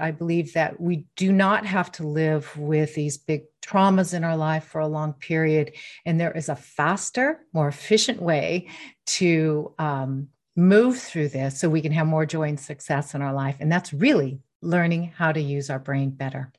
I believe that we do not have to live with these big traumas in our life for a long period. And there is a faster, more efficient way to um, move through this so we can have more joy and success in our life. And that's really learning how to use our brain better.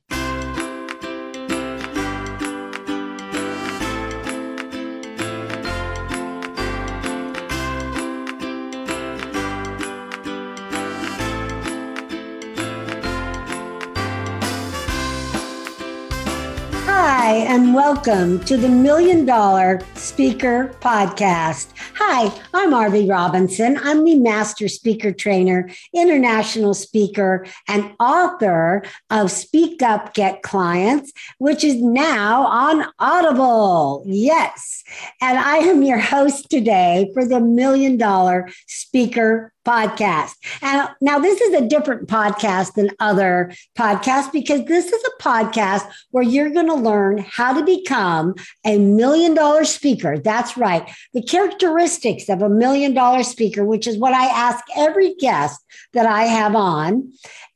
And welcome to the Million Dollar Speaker Podcast. Hi, I'm Arvee Robinson. I'm the Master Speaker Trainer, International Speaker, and author of Speak Up, Get Clients, which is now on Audible. Yes. And I am your host today for the Million Dollar Speaker podcast. And now this is a different podcast than other podcasts because this is a podcast where you're going to learn how to become a million dollar speaker. That's right. The characteristics of a million dollar speaker, which is what I ask every guest that I have on.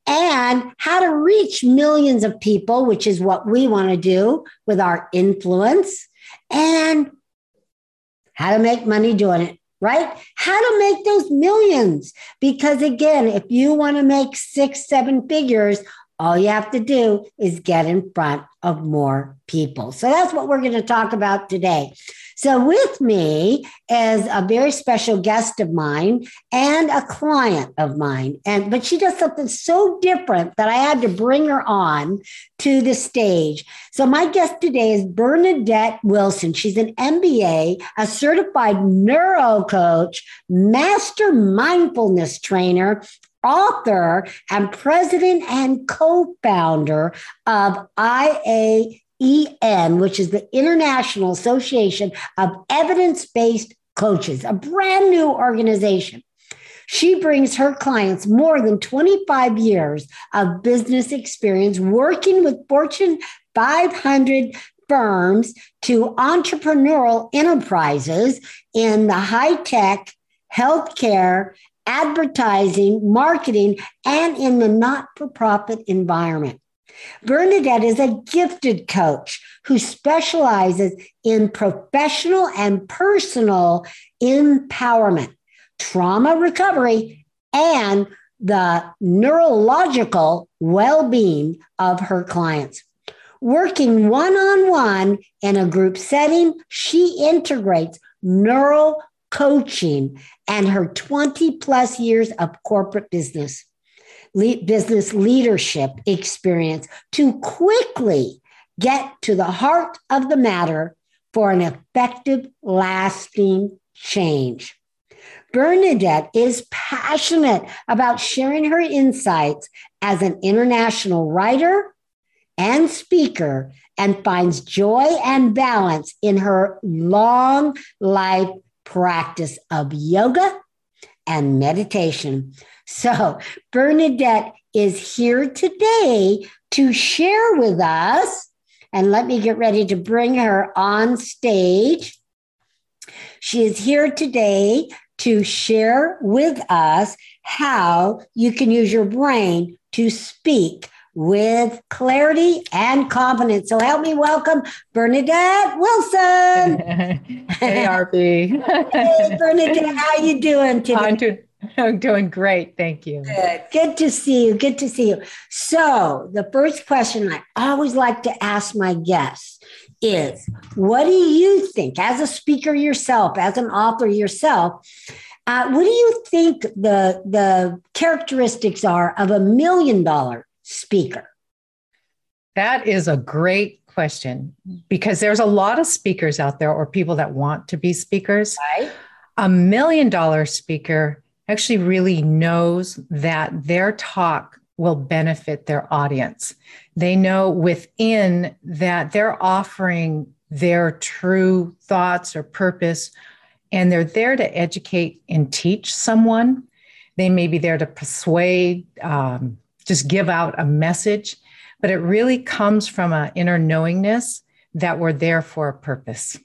And how to reach millions of people, which is what we want to do with our influence, and how to make money doing it right? How to make those millions. Because again, if you want to make six, seven figures, all you have to do is get in front of more people. So that's what we're going to talk about today. So, with me is a very special guest of mine and a client of mine. And but she does something so different that I had to bring her on to the stage. So, my guest today is Bernadette Wilson. She's an MBA, a certified neuro coach, master mindfulness trainer, author and president and co-founder of IA EN, which is the International Association of Evidence Based Coaches, a brand new organization. She brings her clients more than 25 years of business experience working with Fortune 500 firms to entrepreneurial enterprises in the high tech, healthcare, advertising, marketing, and in the not for profit environment. Bernadette is a gifted coach who specializes in professional and personal empowerment, trauma recovery, and the neurological well being of her clients. Working one on one in a group setting, she integrates neural coaching and her 20 plus years of corporate business le- business leadership experience to quickly get to the heart of the matter for an effective, lasting change. Bernadette is passionate about sharing her insights as an international writer and speaker and finds joy and balance in her long life practice of yoga and meditation. So, Bernadette is here today to share with us. And let me get ready to bring her on stage. She is here today to share with us how you can use your brain to speak with clarity and confidence. So help me welcome Bernadette Wilson. hey, Arvee. hey, Bernadette, how you doing today? I'm doing, I'm doing great. Thank you. Good. Good to see you. Good to see you. So, the first question I always like to ask my guests is what do you think, as a speaker yourself, as an author yourself? Uh, what do you think the the characteristics are of a million dollar speaker? That is a great question because there's a lot of speakers out there or people that want to be speakers. Right. A million dollar speaker actually really knows that their talk will benefit their audience. They know within that they're offering their true thoughts or purpose, and they're there to educate and teach someone. They may be there to persuade, um, just give out a message, but it really comes from an inner knowingness that we're there for a purpose.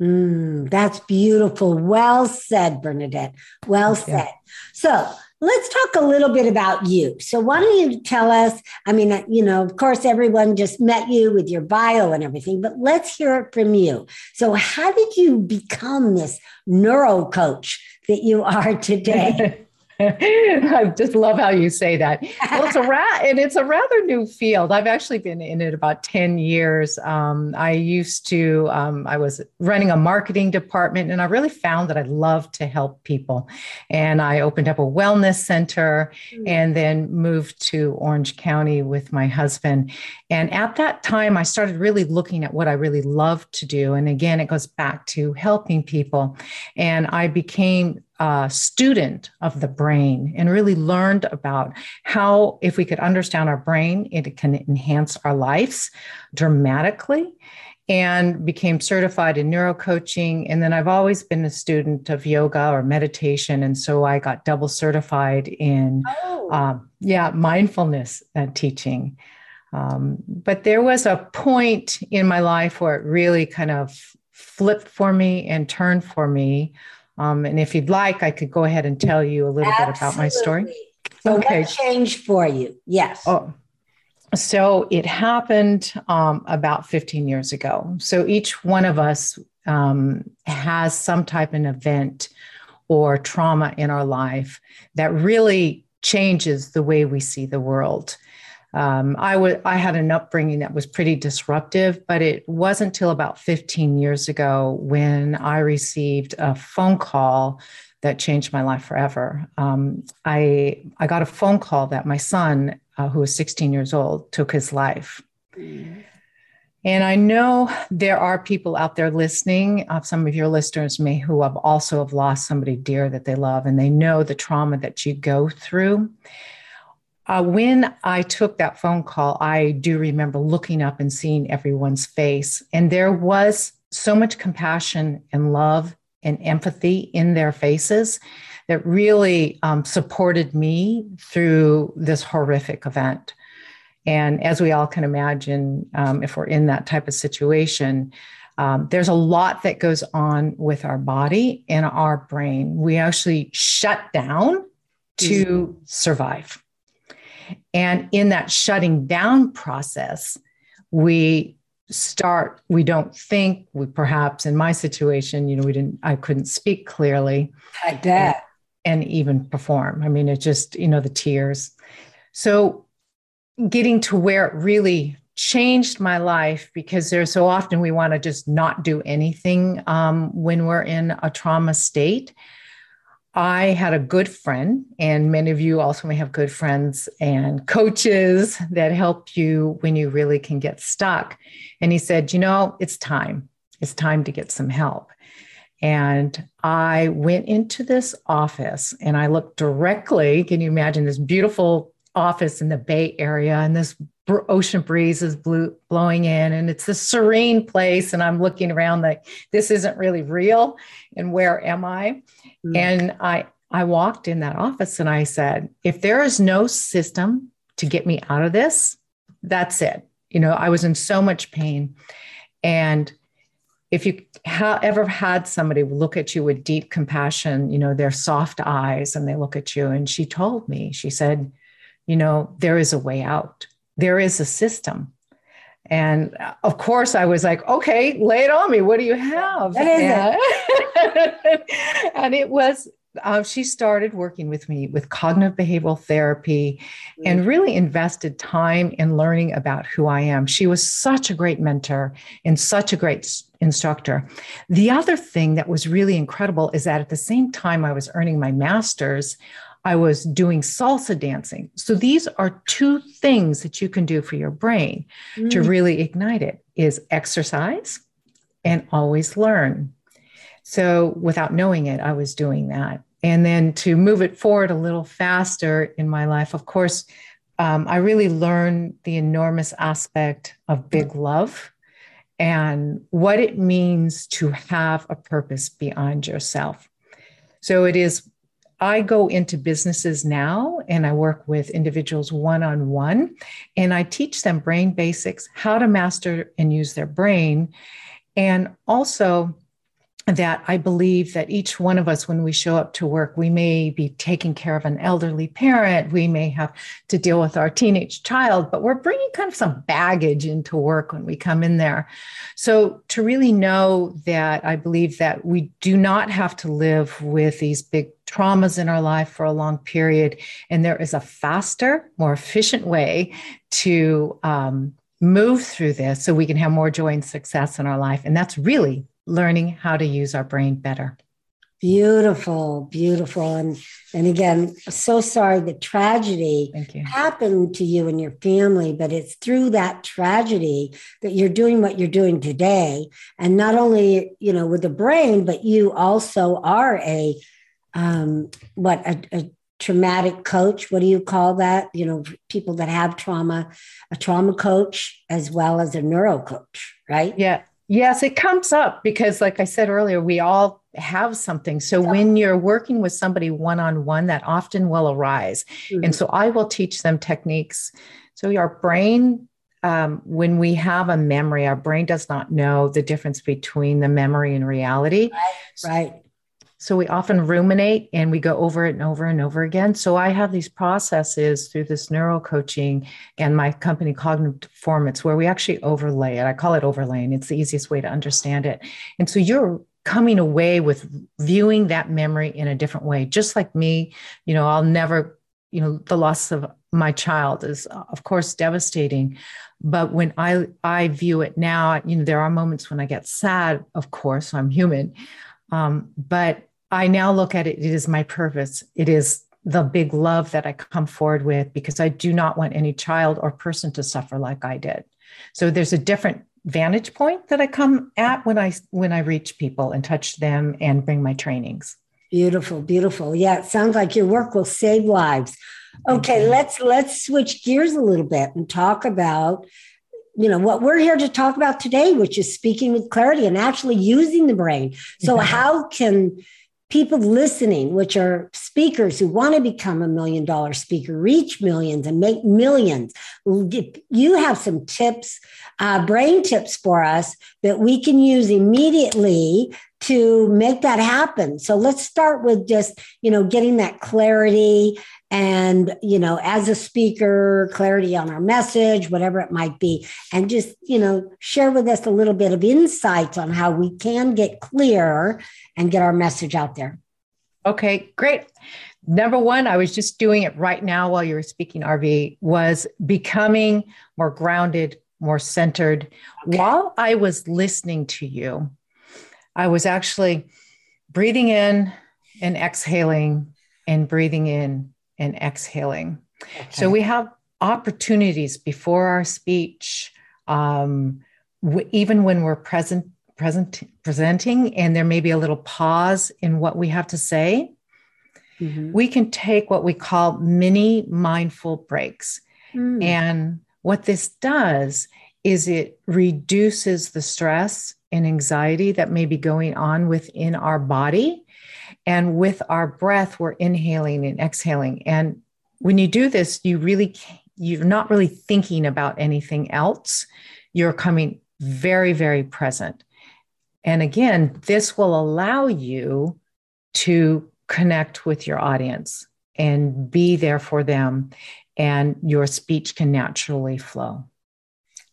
Mm, that's beautiful. Well said, Bernadette. Well said. So let's talk a little bit about you. So, why don't you tell us? I mean, you know, of course, everyone just met you with your bio and everything, but let's hear it from you. So, how did you become this neuro coach that you are today? I just love how you say that. Well, it's a rat, and it's a rather new field. I've actually been in it about ten years. Um, I used to. Um, I was running a marketing department, and I really found that I love to help people. And I opened up a wellness center, mm-hmm. and then moved to Orange County with my husband. And at that time, I started really looking at what I really love to do. And again, it goes back to helping people. And I became uh, student of the brain and really learned about how, if we could understand our brain, it can enhance our lives dramatically and became certified in neurocoaching. And then I've always been a student of yoga or meditation. And so I got double certified in, oh. um, yeah, mindfulness uh, teaching. Um, but there was a point in my life where it really kind of flipped for me and turned for me um, and if you'd like, I could go ahead and tell you a little Absolutely. bit about my story. So okay. what changed for you? Yes. Oh, so it happened um, about 15 years ago. So each one of us um, has some type of event or trauma in our life that really changes the way we see the world. Um, I would I had an upbringing that was pretty disruptive, but it wasn't until about 15 years ago when I received a phone call that changed my life forever. Um, I I got a phone call that my son, uh, who was 16 years old, took his life. And I know there are people out there listening. Uh, some of your listeners may who have also have lost somebody dear that they love, and they know the trauma that you go through. Uh, when I took that phone call, I do remember looking up and seeing everyone's face, and there was so much compassion and love and empathy in their faces that really um, supported me through this horrific event. And as we all can imagine, um, if we're in that type of situation, um, there's a lot that goes on with our body and our brain. We actually shut down to mm-hmm. survive. And in that shutting down process, we start, we don't think, we perhaps in my situation, you know, we didn't, I couldn't speak clearly. I bet. And, and even perform. I mean, it just, you know, the tears. So getting to where it really changed my life because there's so often we want to just not do anything um, when we're in a trauma state. I had a good friend, and many of you also may have good friends and coaches that help you when you really can get stuck. And he said, You know, it's time. It's time to get some help. And I went into this office and I looked directly. Can you imagine this beautiful office in the Bay Area and this ocean breeze is blue, blowing in and it's a serene place. And I'm looking around like, this isn't really real. And where am I? Mm-hmm. And I, I walked in that office and I said, if there is no system to get me out of this, that's it. You know, I was in so much pain. And if you ha- ever had somebody look at you with deep compassion, you know, their soft eyes and they look at you, and she told me, she said, you know, there is a way out, there is a system. And of course, I was like, okay, lay it on me. What do you have? And, and it was, uh, she started working with me with cognitive behavioral therapy mm-hmm. and really invested time in learning about who I am. She was such a great mentor and such a great instructor. The other thing that was really incredible is that at the same time I was earning my master's, I was doing salsa dancing. So these are two things that you can do for your brain mm. to really ignite it is exercise and always learn. So without knowing it, I was doing that. And then to move it forward a little faster in my life, of course, um, I really learned the enormous aspect of big love and what it means to have a purpose beyond yourself. So it is I go into businesses now and I work with individuals one on one and I teach them brain basics, how to master and use their brain. And also, that I believe that each one of us, when we show up to work, we may be taking care of an elderly parent, we may have to deal with our teenage child, but we're bringing kind of some baggage into work when we come in there. So, to really know that I believe that we do not have to live with these big traumas in our life for a long period, and there is a faster, more efficient way to um, move through this so we can have more joy and success in our life. And that's really learning how to use our brain better. Beautiful, beautiful. And and again, so sorry the tragedy happened to you and your family, but it's through that tragedy that you're doing what you're doing today. And not only, you know, with the brain, but you also are a um what a, a traumatic coach what do you call that you know people that have trauma a trauma coach as well as a neuro coach right yeah Yes, it comes up because, like I said earlier, we all have something. So yeah. when you're working with somebody one on one, that often will arise. Mm-hmm. And so I will teach them techniques. So our brain, um, when we have a memory, our brain does not know the difference between the memory and reality. Right. right. So we often ruminate and we go over it and over and over again. So I have these processes through this neuro coaching and my company Cognitive Performance where we actually overlay it. I call it overlaying. It's the easiest way to understand it. And so you're coming away with viewing that memory in a different way. Just like me, you know, I'll never, you know, the loss of my child is of course devastating but when i i view it now you know there are moments when i get sad of course i'm human um, but I now look at it, it is my purpose. It is the big love that I come forward with because I do not want any child or person to suffer like I did. So there's a different vantage point that I come at when I when I reach people and touch them and bring my trainings. Beautiful, beautiful. Yeah, it sounds like your work will save lives. Okay, let's let's switch gears a little bit and talk about you know what we're here to talk about today which is speaking with clarity and actually using the brain so how can people listening, which are speakers who want to become a million dollar speaker, reach millions and make millions. You have some tips, uh, brain tips for us that we can use immediately to make that happen. So let's start with just, you know, getting that clarity and you know as a speaker clarity on our message whatever it might be and just you know share with us a little bit of insights on how we can get clear and get our message out there. Okay great. Number one i was just doing it right now while you were speaking Arvee was becoming more grounded more centered. Okay. while i was listening to you i was actually breathing in and exhaling and breathing in and exhaling. Okay. So we have opportunities before our speech, um, w- even when we're present, present, presenting, and there may be a little pause in what we have to say. Mm-hmm. We can take what we call mini mindful breaks. Mm. And what this does is it reduces the stress and anxiety that may be going on within our body and with our breath, we're inhaling and exhaling. And when you do this, you really, you're not really thinking about anything else. You're coming very, very present. And again, this will allow you to connect with your audience and be there for them, and your speech can naturally flow.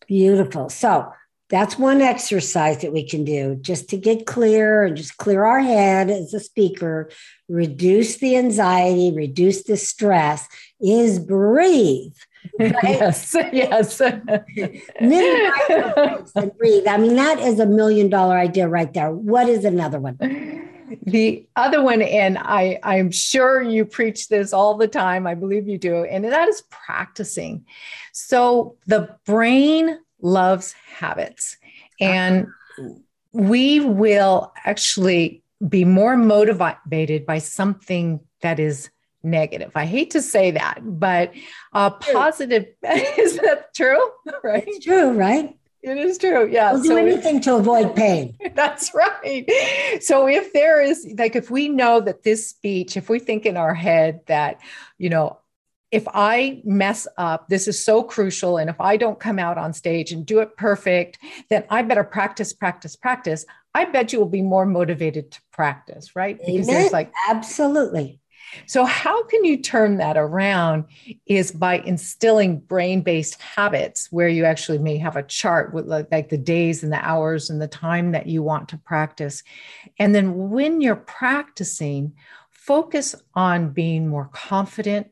Beautiful. So, that's one exercise that we can do just to get clear and just clear our head as a speaker, reduce the anxiety, reduce the stress, is breathe. Right? yes, yes. Minimize and breathe. I mean, that is a million dollar idea right there. What is another one? The other one, and I, I'm sure you preach this all the time. I believe you do, and that is practicing. So the brain loves habits. And we will actually be more motivated by something that is negative. I hate to say that, but uh, positive is that true? Right? It's true, right? It is true. Yeah. We'll do so anything if, to avoid pain. That's right. So if there is like if we know that this speech, if we think in our head that, you know, if I mess up, this is so crucial. And if I don't come out on stage and do it perfect, then I better practice, practice, practice. I bet you will be more motivated to practice, right? Because Amen. there's like absolutely. So, how can you turn that around? Is by instilling brain based habits where you actually may have a chart with like the days and the hours and the time that you want to practice. And then when you're practicing, focus on being more confident,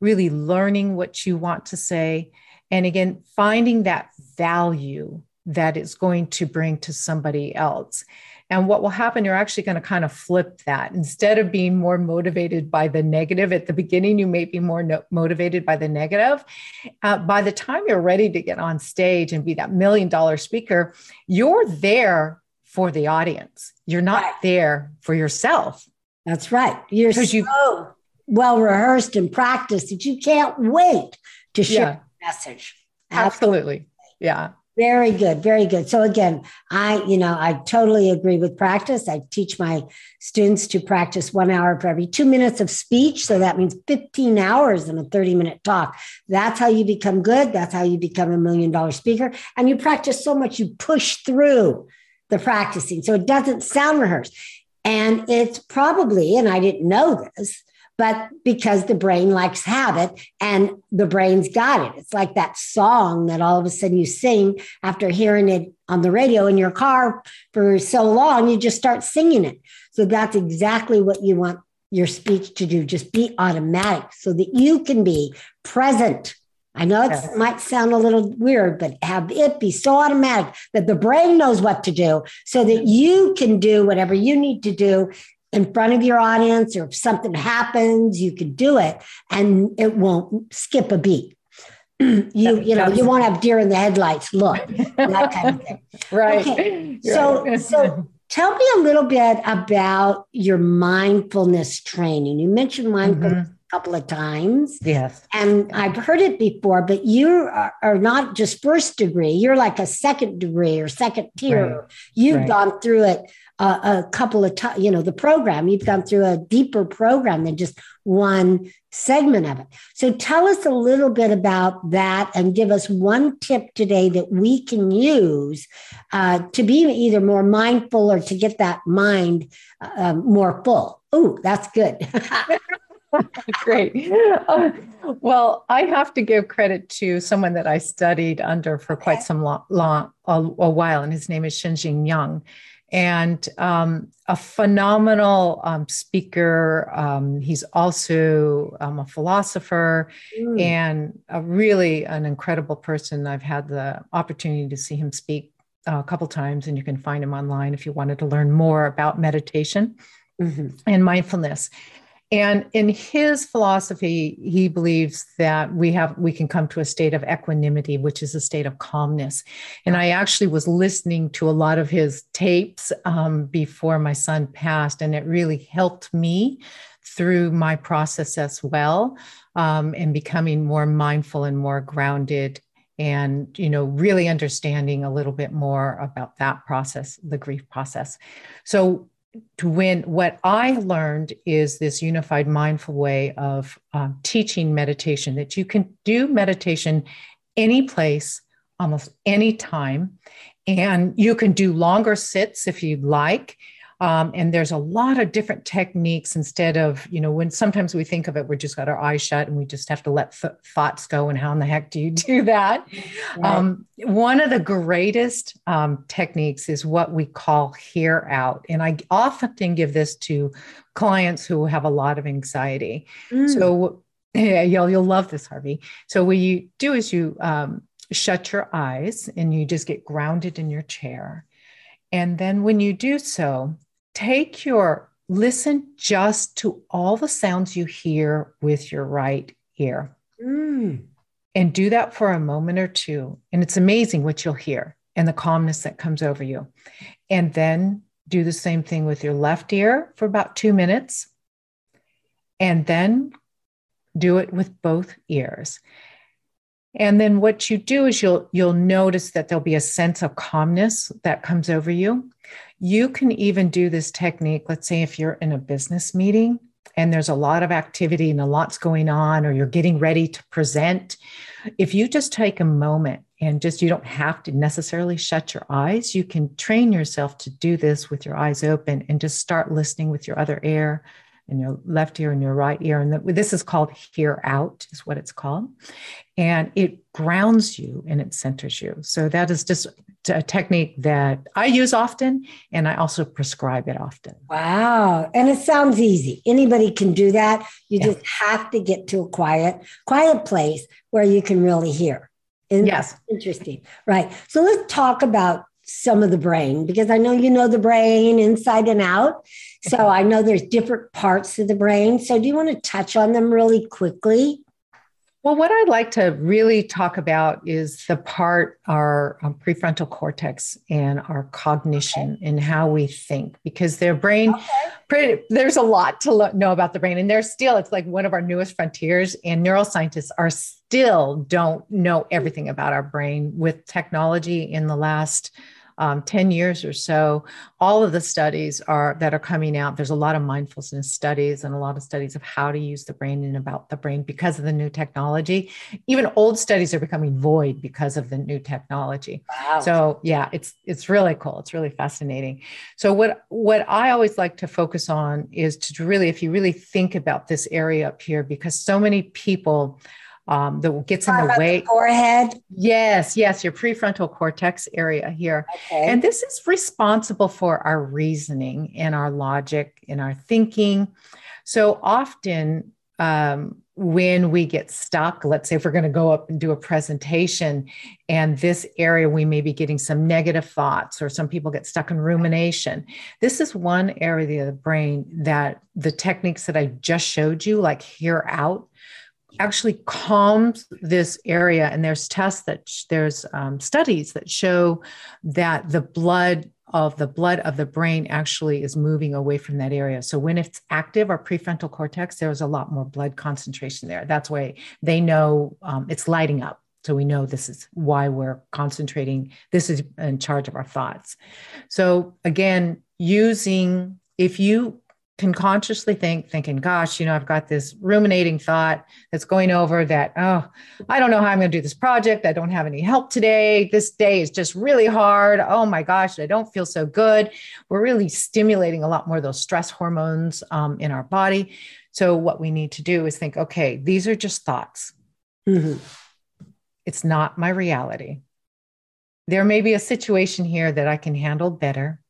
really learning what you want to say. And again, finding that value that it's going to bring to somebody else. And what will happen, you're actually going to kind of flip that. Instead of being more motivated by the negative at the beginning, you may be more no- motivated by the negative. Uh, by the time you're ready to get on stage and be that million dollar speaker, you're there for the audience. You're not right. there for yourself. That's right. You're so you, well rehearsed and practiced that you can't wait to share yeah. the message. Absolutely. Yeah. Very good, very good. So again, I, you know, I totally agree with practice. I teach my students to practice one hour for every two minutes of speech. So that means 15 hours in a 30 minute talk. That's how you become good. That's how you become a million dollar speaker. And you practice so much, you push through the practicing. So it doesn't sound rehearsed. And it's probably, and I didn't know this, but because the brain likes habit and the brain's got it. It's like that song that all of a sudden you sing after hearing it on the radio in your car for so long, you just start singing it. So that's exactly what you want your speech to do. Just be automatic so that you can be present. I know it yes. might sound a little weird, but have it be so automatic that the brain knows what to do so that you can do whatever you need to do in front of your audience or if something happens you could do it and it won't skip a beat you you know you won't have deer in the headlights look that kind of thing right okay so right. so tell me a little bit about your mindfulness training you mentioned mindfulness mm-hmm. A couple of times yes and i've heard it before but you are, are, not just first degree you're like a second degree or second tier right. you've right. gone through it a, a couple of times, you know, the program. You've gone through a deeper program than just one segment of it. So tell us a little bit about that and give us one tip today that we can use uh, to be either more mindful or to get that mind uh, um, more full. Oh, that's good. Great. Uh, well, I have to give credit to someone that I studied under for quite some long, long a, a while, and his name is Shinzen Young and um, a phenomenal um, speaker. Um, he's also um, a philosopher mm. and a really an incredible person. I've had the opportunity to see him speak uh, a couple times, and you can find him online if you wanted to learn more about meditation mm-hmm. and mindfulness. And in his philosophy, he believes that we have we can come to a state of equanimity, which is a state of calmness. And I actually was listening to a lot of his tapes um, before my son passed, and it really helped me through my process as well, um, and becoming more mindful and more grounded and you know really understanding a little bit more about that process the grief process so to win. What i learned is this unified mindful way of um, teaching meditation that you can do meditation any place almost any time and you can do longer sits if you'd like um, and there's a lot of different techniques instead of, you know, when sometimes we think of it, we just got our eyes shut and we just have to let th- thoughts go. And how in the heck do you do that? Right. Um, one of the greatest um, techniques is what we call hear out. And I often give this to clients who have a lot of anxiety. Mm. So, yeah, you'll, you'll love this, Arvee. So, what you do is you um, shut your eyes and you just get grounded in your chair. And then when you do so, take your listen just to all the sounds you hear with your right ear. Mm. And do that for a moment or two. And it's amazing what you'll hear and the calmness that comes over you. And then do the same thing with your left ear for about two minutes. And then do it with both ears. And then what you do is you'll you'll notice that there'll be a sense of calmness that comes over you. You can even do this technique, let's say if you're in a business meeting and there's a lot of activity and a lot's going on or you're getting ready to present, if you just take a moment and just you don't have to necessarily shut your eyes. You can train yourself to do this with your eyes open and just start listening with your other ear in your left ear and your right ear. And this is called hear out, is what it's called. And it grounds you and it centers you. So that is just a technique that I use often and I also prescribe it often. Wow. And it sounds easy. Anybody can do that. You yeah. just have to get to a quiet, quiet place where you can really hear. And yes. Interesting. Right. So let's talk about some of the brain because I know you know the brain inside and out. So I know there's different parts of the brain. So do you want to touch on them really quickly? Well, what I'd like to really talk about is the part, our um, prefrontal cortex and our cognition okay. and how we think, because their brain, okay. pretty, there's a lot to lo- know about the brain. And there's still, it's like one of our newest frontiers, and neuroscientists are still don't know everything about our brain with technology in the last um, 10 years or so, all of the studies are that are coming out. There's a lot of mindfulness studies and a lot of studies of how to use the brain and about the brain because of the new technology. Even old studies are becoming void because of the new technology. Wow. So yeah, it's it's really cool. It's really fascinating. So what what I always like to focus on is to really, if you really think about this area up here, because so many people um, that gets in the way. The forehead. Yes, yes, your prefrontal cortex area here. Okay. And this is responsible for our reasoning and our logic and our thinking. So often, um, when we get stuck, let's say if we're going to go up and do a presentation, and this area we may be getting some negative thoughts, or some people get stuck in rumination. This is one area of the brain that the techniques that I just showed you, like hear out, actually calms this area. And there's tests that sh- there's um, studies that show that the blood of the blood of the brain actually is moving away from that area. So when it's active our prefrontal cortex there's a lot more blood concentration there. That's why they know um, it's lighting up. So we know this is why we're concentrating this is in charge of our thoughts. So again using if you can consciously think, thinking, gosh, you know, I've got this ruminating thought that's going over that, oh, I don't know how I'm going to do this project. I don't have any help today. This day is just really hard. Oh my gosh, I don't feel so good. We're really stimulating a lot more of those stress hormones um, in our body. So, what we need to do is think, okay, these are just thoughts. Mm-hmm. It's not my reality. There may be a situation here that I can handle better.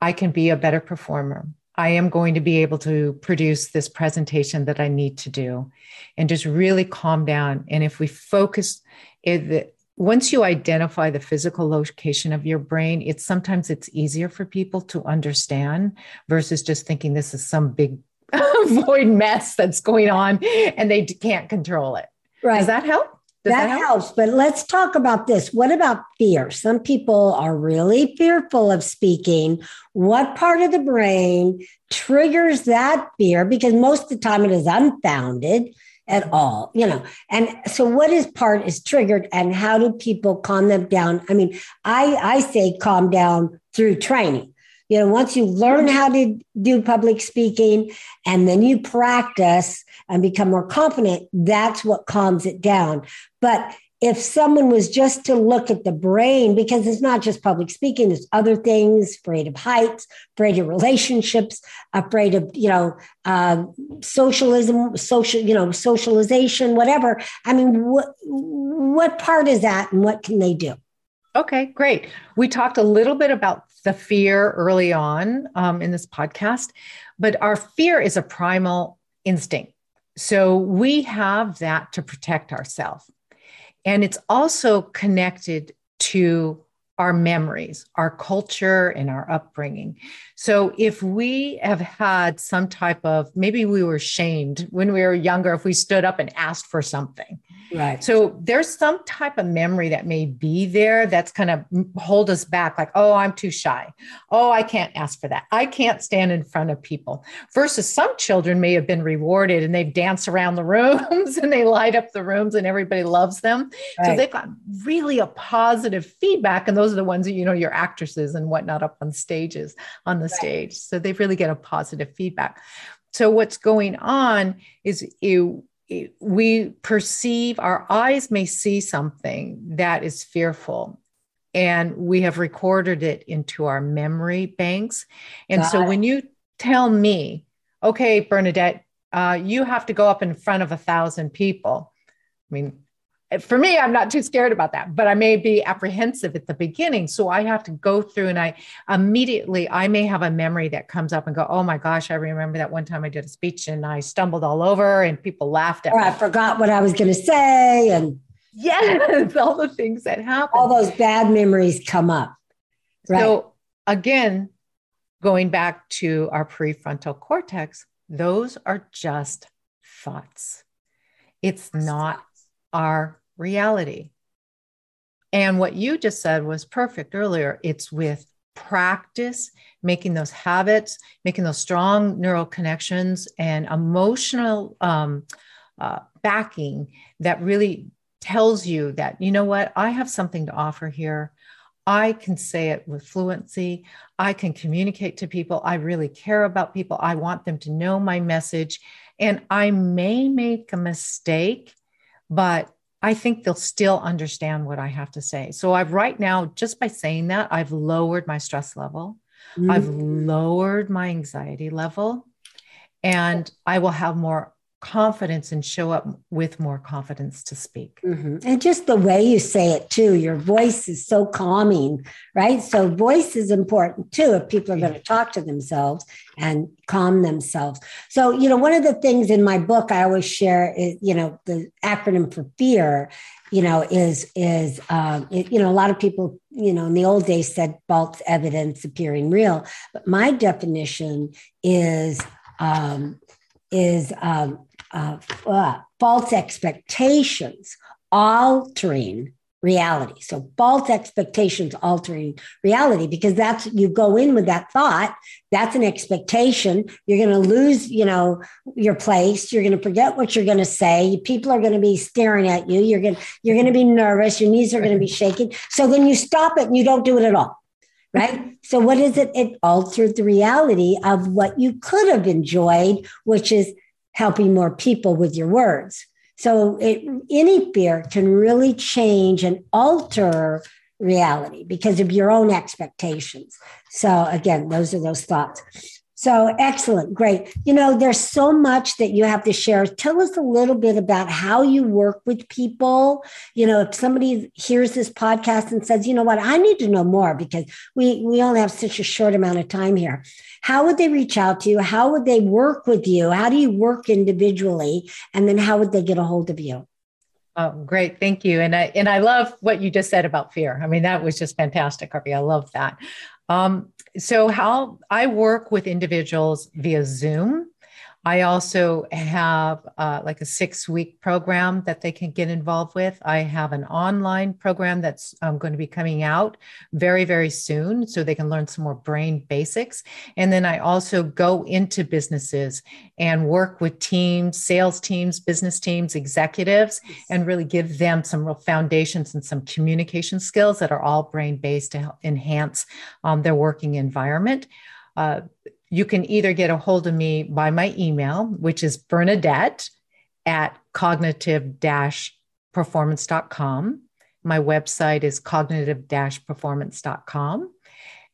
I can be a better performer. I am going to be able to produce this presentation that I need to do and just really calm down. And if we focus, it, once you identify the physical location of your brain, it's sometimes it's easier for people to understand versus just thinking this is some big void mess that's going on and they can't control it. Right. Does that help? That, that helps. But let's talk about this. What about fear? Some people are really fearful of speaking. What part of the brain triggers that fear? Because most of the time it is unfounded at all, you know. And so what is part is triggered and how do people calm them down? I mean, I I say calm down through training. You know, once you learn how to do public speaking and then you practice and become more confident, that's what calms it down. But if someone was just to look at the brain, because it's not just public speaking, there's other things, afraid of heights, afraid of relationships, afraid of, you know, uh, socialism, social, you know, socialization, whatever. I mean, what, what part is that and what can they do? Okay, great. We talked a little bit about the fear early on um, in this podcast, but our fear is a primal instinct. So we have that to protect ourselves. And it's also connected to our memories, our culture, and our upbringing. So, if we have had some type of maybe we were shamed when we were younger, if we stood up and asked for something. Right. So, there's some type of memory that may be there that's kind of hold us back, like, oh, I'm too shy. Oh, I can't ask for that. I can't stand in front of people. Versus some children may have been rewarded and they've danced around the rooms and they light up the rooms and everybody loves them. Right. So, they've got really a positive feedback. And those are the ones that, you know, your actresses and whatnot up on stages on the the stage. So they really get a positive feedback. So what's going on is you we perceive, our eyes may see something that is fearful, and we have recorded it into our memory banks. And Got so it. when you tell me, okay, Bernadette, uh, you have to go up in front of a thousand people. I mean, for me, I'm not too scared about that, but I may be apprehensive at the beginning. So I have to go through and I immediately, I may have a memory that comes up and go, oh my gosh, I remember that one time I did a speech and I stumbled all over and people laughed at or me. I forgot what I was going to say. And yes, all the things that happen. All those bad memories come up. Right. So again, going back to our prefrontal cortex, those are just thoughts. It's not our reality. And what you just said was perfect earlier. It's with practice, making those habits, making those strong neural connections and emotional um, uh, backing that really tells you that, you know what, I have something to offer here. I can say it with fluency. I can communicate to people. I really care about people. I want them to know my message. And I may make a mistake but I think they'll still understand what I have to say. So I've right now, just by saying that, I've lowered my stress level. Mm-hmm. I've lowered my anxiety level and I will have more confidence and show up with more confidence to speak. Mm-hmm. And just the way you say it too, your voice is so calming, right? So voice is important too if people are going to talk to themselves and calm themselves. So, you know, one of the things in my book I always share is, you know, the acronym for fear, you know, is is um, it, you know, a lot of people, you know, in the old days said false evidence appearing real, but my definition is um, is um, uh, uh, false expectations altering reality. So false expectations altering reality because that's you go in with that thought, that's an expectation. You're going to lose, you know, your place. You're going to forget what you're going to say. People are going to be staring at you. You're going you're going to be nervous. Your knees are going to be shaking. So then you stop it and you don't do it at all. Right. So what is it? It altered the reality of what you could have enjoyed, which is helping more people with your words. So it, any fear can really change and alter reality because of your own expectations. So again, those are those thoughts. So excellent, great. You know, there's so much that you have to share. Tell us a little bit about how you work with people. You know, if somebody hears this podcast and says, you know what, I need to know more because we we only have such a short amount of time here. How would they reach out to you? How would they work with you? How do you work individually? And then how would they get a hold of you? Oh, great. Thank you. And I and I love what you just said about fear. I mean, that was just fantastic, Arvee. I love that. Um, so how I work with individuals via Zoom. I also have uh, like a six week program that they can get involved with. I have an online program that's um, going to be coming out very, very soon so they can learn some more brain basics. And then I also go into businesses and work with teams, sales teams, business teams, executives, and really give them some real foundations and some communication skills that are all brain based to help enhance um, their working environment. Uh, you can either get a hold of me by my email, which is Bernadette at cognitive performance.com. My website is cognitive performance.com.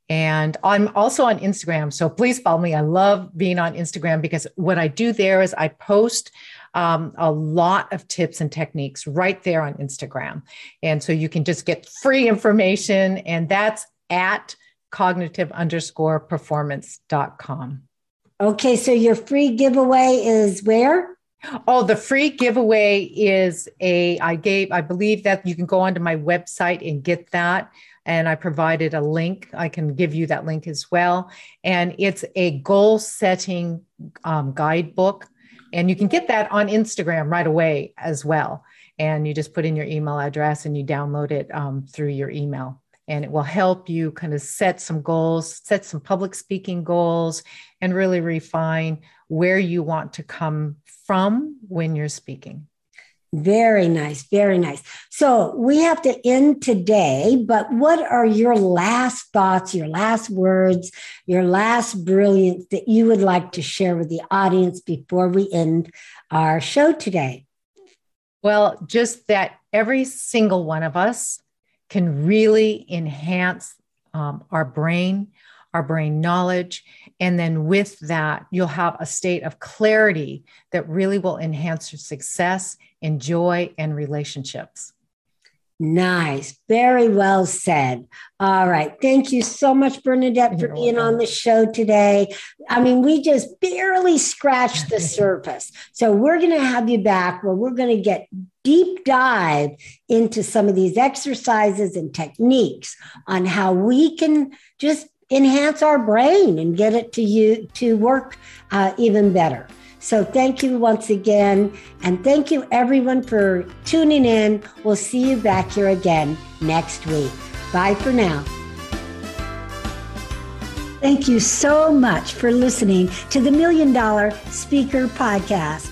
And I'm also on Instagram. So please follow me. I love being on Instagram because what I do there is I post um, a lot of tips and techniques right there on Instagram. And so you can just get free information. And that's at cognitive underscore performance.com. Okay, so your free giveaway is where? Oh, the free giveaway is a, I gave, I believe that you can go onto my website and get that. And I provided a link. I can give you that link as well. And it's a goal setting um, guidebook. And you can get that on Instagram right away as well. And you just put in your email address and you download it um, through your email and it will help you kind of set some goals, set some public speaking goals, and really refine where you want to come from when you're speaking. Very nice, very nice. So we have to end today, but what are your last thoughts, your last words, your last brilliance that you would like to share with the audience before we end our show today? Well, just that every single one of us can really enhance um, our brain, our brain knowledge. And then with that, you'll have a state of clarity that really will enhance your success, enjoy, and relationships. Nice. Very well said. All right. Thank you so much, Bernadette, for being on the show today. I mean, we just barely scratched the surface. So we're going to have you back where we're going to get deep dive into some of these exercises and techniques on how we can just enhance our brain and get it to you to work uh, even better. So thank you once again. And thank you everyone for tuning in. We'll see you back here again next week. Bye for now. Thank you so much for listening to the Million Dollar Speaker Podcast.